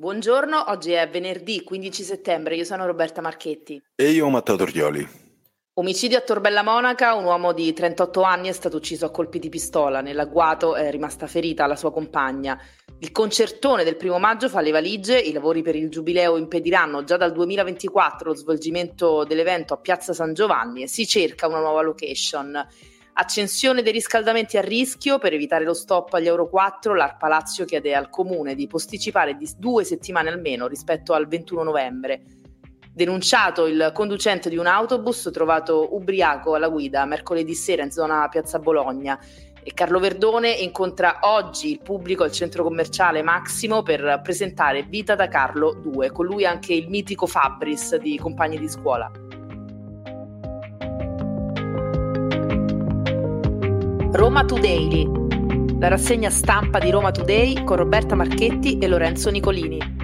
Buongiorno, oggi è venerdì 15 settembre, io sono Roberta Marchetti. E io Matteo Torrioli. Omicidio a Torbella Monaca, un uomo di 38 anni è stato ucciso a colpi di pistola, nell'agguato è rimasta ferita la sua compagna. Il concertone del primo maggio fa le valigie, i lavori per il giubileo impediranno già dal 2024 lo svolgimento dell'evento a Piazza San Giovanni e si cerca una nuova location. Accensione dei riscaldamenti a rischio per evitare lo stop agli Euro 4, l'Arpa Lazio chiede al comune di posticipare di due settimane almeno rispetto al 21 novembre denunciato il conducente di un autobus trovato ubriaco alla guida mercoledì sera in zona Piazza Bologna. E Carlo Verdone incontra oggi il pubblico al centro commerciale Massimo per presentare Vita da Carlo 2, con lui anche il mitico Fabris di Compagni di Scuola. Roma Today, la rassegna stampa di Roma Today con Roberta Marchetti e Lorenzo Nicolini.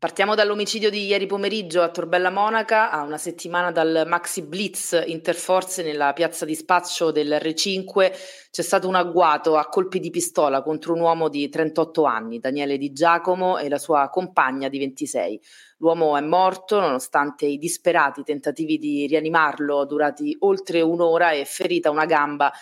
Partiamo dall'omicidio di ieri pomeriggio a Torbella Monaca, a una settimana dal Maxi Blitz Interforze nella piazza di spaccio del R5 c'è stato un agguato a colpi di pistola contro un uomo di 38 anni, Daniele Di Giacomo, e la sua compagna di 26. L'uomo è morto nonostante i disperati tentativi di rianimarlo durati oltre un'ora e ferita una gamba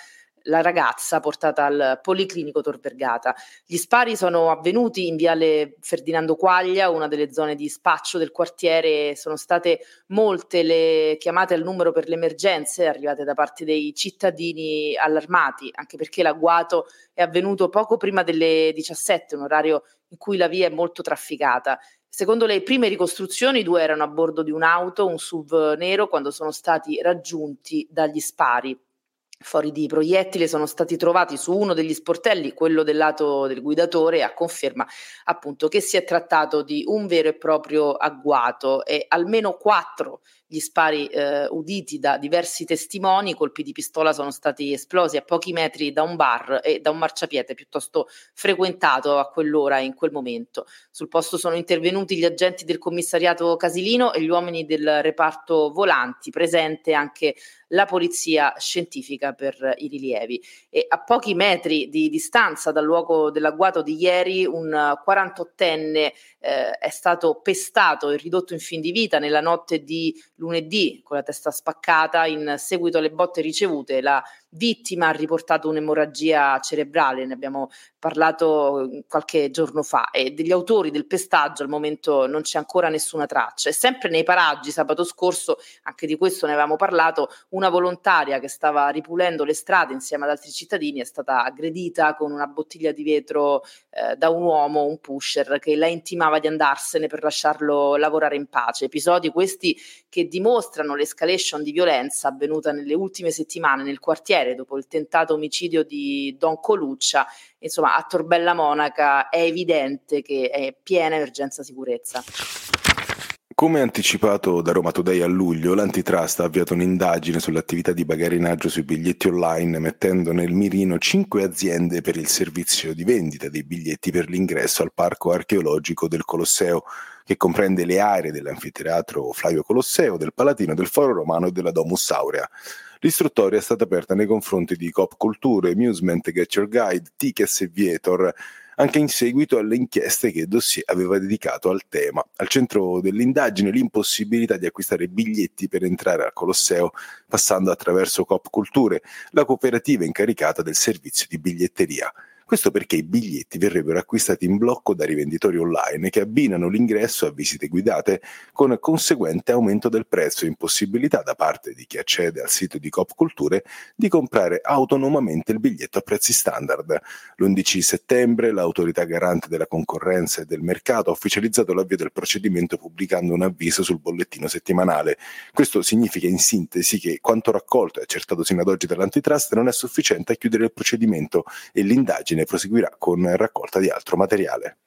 la ragazza portata al Policlinico Tor Vergata. Gli spari sono avvenuti in viale Ferdinando Quaglia, una delle zone di spaccio del quartiere. Sono state molte le chiamate al numero per le emergenze arrivate da parte dei cittadini allarmati, anche perché l'agguato è avvenuto poco prima delle 17, un orario in cui la via è molto trafficata. Secondo le prime ricostruzioni, i due erano a bordo di un'auto, un SUV nero, quando sono stati raggiunti dagli spari. Fori di proiettili sono stati trovati su uno degli sportelli, quello del lato del guidatore, a conferma appunto che si è trattato di un vero e proprio agguato e almeno quattro gli spari eh, uditi da diversi testimoni, colpi di pistola sono stati esplosi a pochi metri da un bar e da un marciapiede piuttosto frequentato a quell'ora e in quel momento. Sul posto sono intervenuti gli agenti del commissariato Casilino e gli uomini del reparto volanti, presente anche la polizia scientifica per i rilievi. E a pochi metri di distanza dal luogo dell'agguato di ieri, un 48enne eh, è stato pestato e ridotto in fin di vita nella notte di lunedì con la testa spaccata in seguito alle botte ricevute. La vittima ha riportato un'emorragia cerebrale, ne abbiamo parlato qualche giorno fa, e degli autori del pestaggio al momento non c'è ancora nessuna traccia. E sempre nei paraggi, sabato scorso, anche di questo ne avevamo parlato, una volontaria che stava ripulendo le strade insieme ad altri cittadini è stata aggredita con una bottiglia di vetro eh, da un uomo, un pusher, che la intimava di andarsene per lasciarlo lavorare in pace. Episodi questi che dimostrano l'escalation di violenza avvenuta nelle ultime settimane nel quartiere dopo il tentato omicidio di Don Coluccia, insomma a Torbella Monaca è evidente che è piena emergenza sicurezza. Come anticipato da Roma Today a luglio, l'antitrust ha avviato un'indagine sull'attività di bagarinaggio sui biglietti online, mettendo nel mirino cinque aziende per il servizio di vendita dei biglietti per l'ingresso al parco archeologico del Colosseo, che comprende le aree dell'anfiteatro Flavio Colosseo, del Palatino, del Foro Romano e della Domus Aurea. L'istruttoria è stata aperta nei confronti di Cop Culture, Amusement, Get Your Guide, Tickets e Vietor, anche in seguito alle inchieste che Dossier aveva dedicato al tema. Al centro dell'indagine l'impossibilità di acquistare biglietti per entrare al Colosseo passando attraverso Cop Culture, la cooperativa incaricata del servizio di biglietteria. Questo perché i biglietti verrebbero acquistati in blocco da rivenditori online che abbinano l'ingresso a visite guidate con conseguente aumento del prezzo e impossibilità da parte di chi accede al sito di Coop Culture di comprare autonomamente il biglietto a prezzi standard. L'11 settembre l'autorità garante della concorrenza e del mercato ha ufficializzato l'avvio del procedimento pubblicando un avviso sul bollettino settimanale. Questo significa in sintesi che quanto raccolto e accertato sino ad oggi dall'antitrust non è sufficiente a chiudere il procedimento e l'indagine proseguirà con raccolta di altro materiale.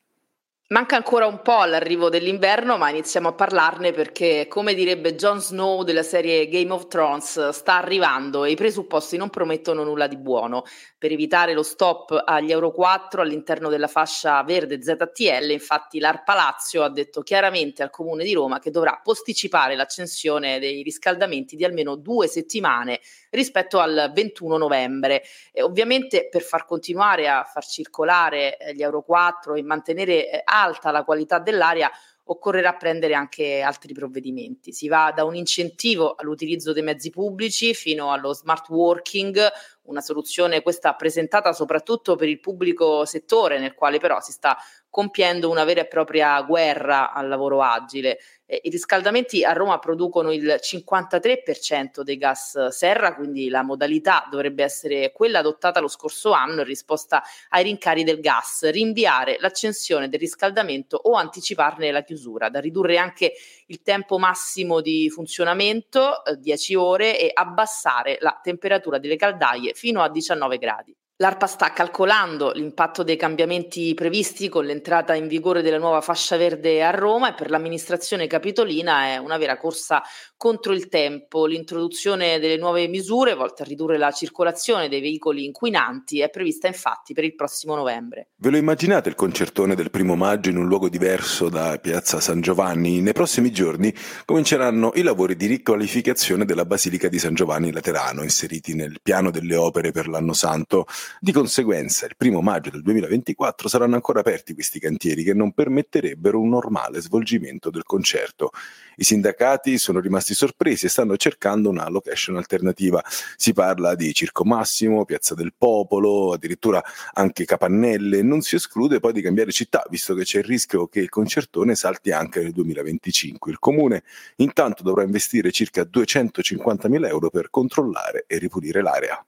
Manca ancora un po' all'arrivo dell'inverno, ma iniziamo a parlarne perché, come direbbe Jon Snow della serie Game of Thrones, sta arrivando e i presupposti non promettono nulla di buono. Per evitare lo stop agli Euro 4 all'interno della fascia verde ZTL, infatti l'ARPA Lazio ha detto chiaramente al Comune di Roma che dovrà posticipare l'accensione dei riscaldamenti di almeno due settimane rispetto al 21 novembre. E ovviamente per far continuare a far circolare eh, gli Euro 4 e mantenere eh, alta la qualità dell'aria, occorrerà prendere anche altri provvedimenti. Si va da un incentivo all'utilizzo dei mezzi pubblici fino allo smart working, una soluzione questa presentata soprattutto per il pubblico settore nel quale però si sta compiendo una vera e propria guerra al lavoro agile. Eh, I riscaldamenti a Roma producono il 53% dei gas serra, quindi la modalità dovrebbe essere quella adottata lo scorso anno in risposta ai rincari del gas, rinviare l'accensione del riscaldamento o anticiparne la chiusura, da ridurre anche il tempo massimo di funzionamento, eh, 10 ore, e abbassare la temperatura delle caldaie fino a 19 gradi. L'ARPA sta calcolando l'impatto dei cambiamenti previsti con l'entrata in vigore della nuova fascia verde a Roma e per l'amministrazione capitolina è una vera corsa contro il tempo. L'introduzione delle nuove misure volte a ridurre la circolazione dei veicoli inquinanti è prevista infatti per il prossimo novembre. Ve lo immaginate il concertone del primo maggio in un luogo diverso da Piazza San Giovanni? Nei prossimi giorni cominceranno i lavori di riqualificazione della Basilica di San Giovanni Laterano, inseriti nel piano delle opere per l'anno santo. Di conseguenza, il primo maggio del 2024 saranno ancora aperti questi cantieri che non permetterebbero un normale svolgimento del concerto. I sindacati sono rimasti sorpresi e stanno cercando una location alternativa. Si parla di Circo Massimo, Piazza del Popolo, addirittura anche Capannelle. Non si esclude poi di cambiare città, visto che c'è il rischio che il concertone salti anche nel 2025. Il comune intanto dovrà investire circa 250.000 euro per controllare e ripulire l'area.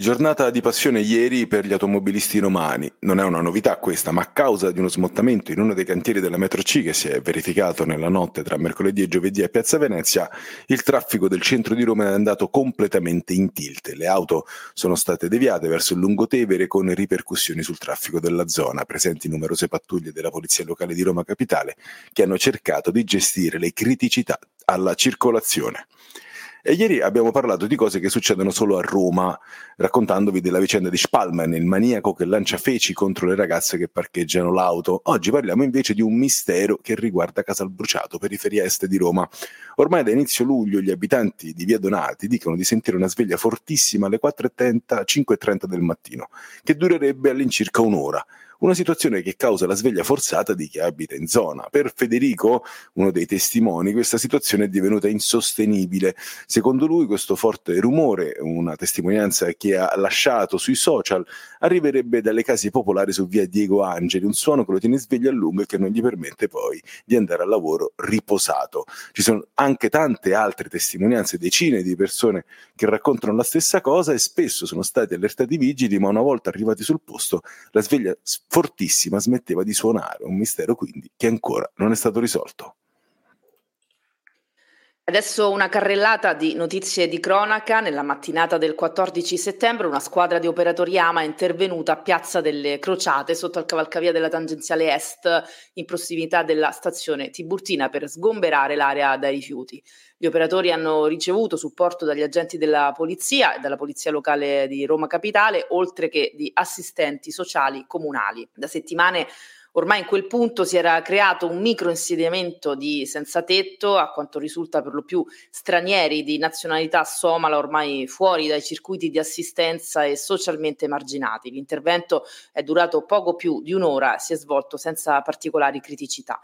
Giornata di passione ieri per gli automobilisti romani. Non è una novità questa, ma a causa di uno smottamento in uno dei cantieri della metro C che si è verificato nella notte tra mercoledì e giovedì a Piazza Venezia, il traffico del centro di Roma è andato completamente in tilt. Le auto sono state deviate verso il Lungotevere con ripercussioni sul traffico della zona, presenti numerose pattuglie della Polizia Locale di Roma Capitale che hanno cercato di gestire le criticità alla circolazione. E ieri abbiamo parlato di cose che succedono solo a Roma, raccontandovi della vicenda di Spalman, il maniaco che lancia feci contro le ragazze che parcheggiano l'auto. Oggi parliamo invece di un mistero che riguarda Casalbruciato, periferia est di Roma. Ormai da inizio luglio gli abitanti di Via Donati dicono di sentire una sveglia fortissima alle 4.30, 5.30 del mattino, che durerebbe all'incirca un'ora una situazione che causa la sveglia forzata di chi abita in zona. Per Federico, uno dei testimoni, questa situazione è divenuta insostenibile. Secondo lui questo forte rumore, una testimonianza che ha lasciato sui social, arriverebbe dalle case popolari su via Diego Angeli, un suono che lo tiene sveglio a lungo e che non gli permette poi di andare al lavoro riposato. Ci sono anche tante altre testimonianze, decine di persone che raccontano la stessa cosa e spesso sono stati allertati vigili, ma una volta arrivati sul posto la sveglia fortissima smetteva di suonare, un mistero quindi che ancora non è stato risolto. Adesso una carrellata di notizie di cronaca. Nella mattinata del 14 settembre una squadra di operatori AMA è intervenuta a Piazza delle Crociate sotto al cavalcavia della tangenziale est in prossimità della stazione Tiburtina per sgomberare l'area dai rifiuti. Gli operatori hanno ricevuto supporto dagli agenti della polizia e dalla polizia locale di Roma Capitale, oltre che di assistenti sociali comunali. Da settimane Ormai in quel punto si era creato un micro insediamento di senza tetto, a quanto risulta per lo più stranieri di nazionalità somala, ormai fuori dai circuiti di assistenza e socialmente emarginati. L'intervento è durato poco più di un'ora e si è svolto senza particolari criticità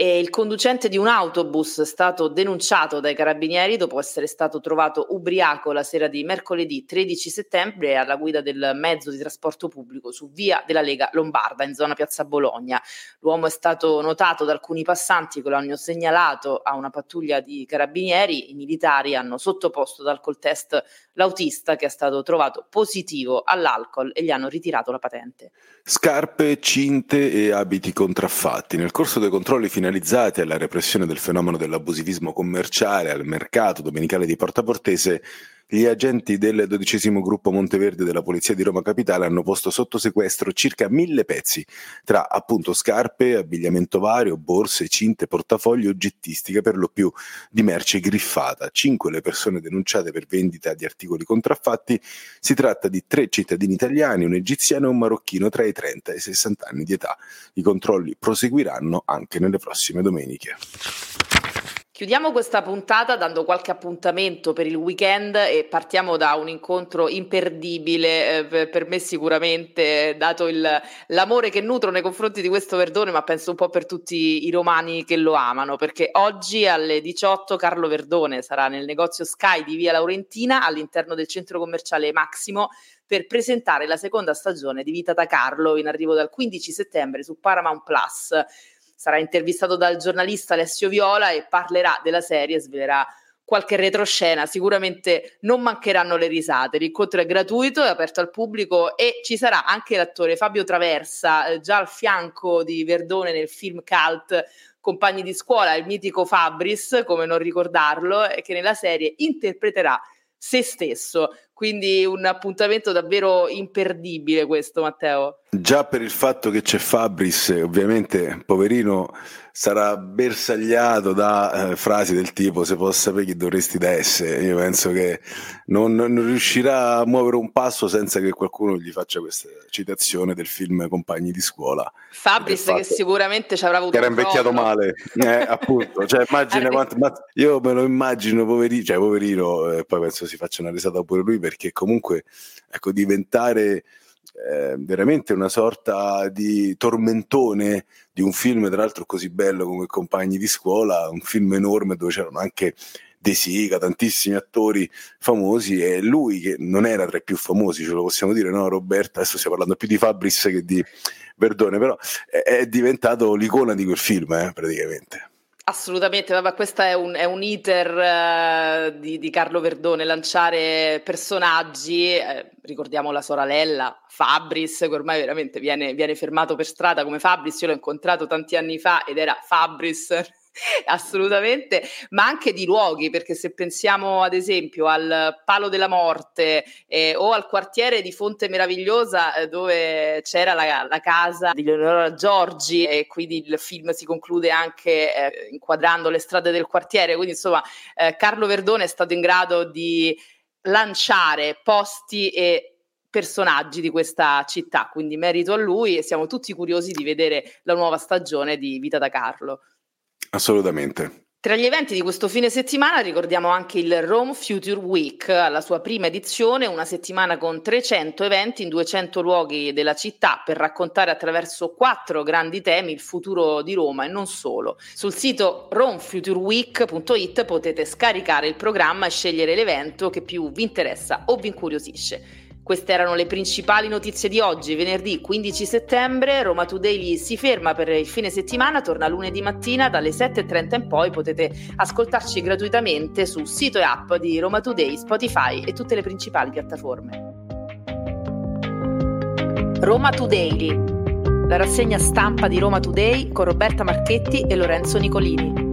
e il conducente di un autobus è stato denunciato dai carabinieri dopo essere stato trovato ubriaco la sera di mercoledì 13 settembre alla guida del mezzo di trasporto pubblico su via della Lega Lombarda in zona Piazza Bologna. L'uomo è stato notato da alcuni passanti che lo hanno segnalato a una pattuglia di carabinieri. I militari hanno sottoposto ad alcol test l'autista che è stato trovato positivo all'alcol e gli hanno ritirato la patente. Scarpe, cinte e abiti contraffatti. Nel corso dei controlli finalizzati alla repressione del fenomeno dell'abusivismo commerciale al mercato domenicale di Porta Portese gli agenti del dodicesimo gruppo Monteverde della Polizia di Roma Capitale hanno posto sotto sequestro circa mille pezzi, tra appunto scarpe, abbigliamento vario, borse, cinte, portafogli, oggettistica per lo più di merce griffata. Cinque le persone denunciate per vendita di articoli contraffatti. Si tratta di tre cittadini italiani, un egiziano e un marocchino tra i 30 e i 60 anni di età. I controlli proseguiranno anche nelle prossime domeniche. Chiudiamo questa puntata dando qualche appuntamento per il weekend e partiamo da un incontro imperdibile, eh, per me sicuramente, dato il, l'amore che nutro nei confronti di questo Verdone, ma penso un po' per tutti i romani che lo amano, perché oggi alle 18 Carlo Verdone sarà nel negozio Sky di Via Laurentina all'interno del centro commerciale Maximo per presentare la seconda stagione di Vita da Carlo in arrivo dal 15 settembre su Paramount Plus sarà intervistato dal giornalista Alessio Viola e parlerà della serie, svelerà qualche retroscena, sicuramente non mancheranno le risate. L'incontro è gratuito, è aperto al pubblico e ci sarà anche l'attore Fabio Traversa, eh, già al fianco di Verdone nel film cult Compagni di scuola, il mitico Fabris, come non ricordarlo, che nella serie interpreterà se stesso. Quindi un appuntamento davvero imperdibile questo, Matteo. Già per il fatto che c'è Fabris, ovviamente, poverino, sarà bersagliato da eh, frasi del tipo se posso sapere chi dovresti da essere. Io penso che non, non, riuscirà a muovere un passo senza che qualcuno gli faccia questa citazione del film Compagni di scuola. Fabris che sicuramente ci avrà avuto che era invecchiato male, eh, appunto. Cioè, immagina quanto, ma io me lo immagino poverino, cioè poverino, eh, poi penso si faccia una risata pure lui perché comunque ecco, diventare veramente una sorta di tormentone di un film, tra l'altro così bello come Compagni di scuola, un film enorme dove c'erano anche De Sica, tantissimi attori famosi e lui che non era tra i più famosi, ce lo possiamo dire, no Roberta? Adesso stiamo parlando più di Fabris che di Verdone, però è, è diventato l'icona di quel film eh, praticamente. Assolutamente, ma questo è un, è un iter uh, di, di, Carlo Verdone, lanciare personaggi, eh, ricordiamo la sorella Fabris, che ormai veramente viene, viene fermato per strada come Fabris, io l'ho incontrato tanti anni fa ed era Fabris assolutamente, ma anche di luoghi, perché se pensiamo ad esempio al Palo della Morte eh, o al quartiere di Fonte Meravigliosa eh, dove c'era la, la, casa di Leonora Giorgi e quindi il film si conclude anche eh, inquadrando le strade del quartiere, quindi insomma eh, Carlo Verdone è stato in grado di lanciare posti e personaggi di questa città, quindi merito a lui e siamo tutti curiosi di vedere la nuova stagione di Vita da Carlo. Assolutamente. Tra gli eventi di questo fine settimana ricordiamo anche il Rome Future Week, alla sua prima edizione, una settimana con 300 eventi in 200 luoghi della città per raccontare attraverso quattro grandi temi il futuro di Roma e non solo. Sul sito romefutureweek.it potete scaricare il programma e scegliere l'evento che più vi interessa o vi incuriosisce. Queste erano le principali notizie di oggi, venerdì 15 settembre. Roma Today si ferma per il fine settimana, torna lunedì mattina dalle 7.30 in poi. Potete ascoltarci gratuitamente sul sito e app di Roma Today, Spotify e tutte le principali piattaforme. Roma Today, la rassegna stampa di Roma Today con Roberta Marchetti e Lorenzo Nicolini.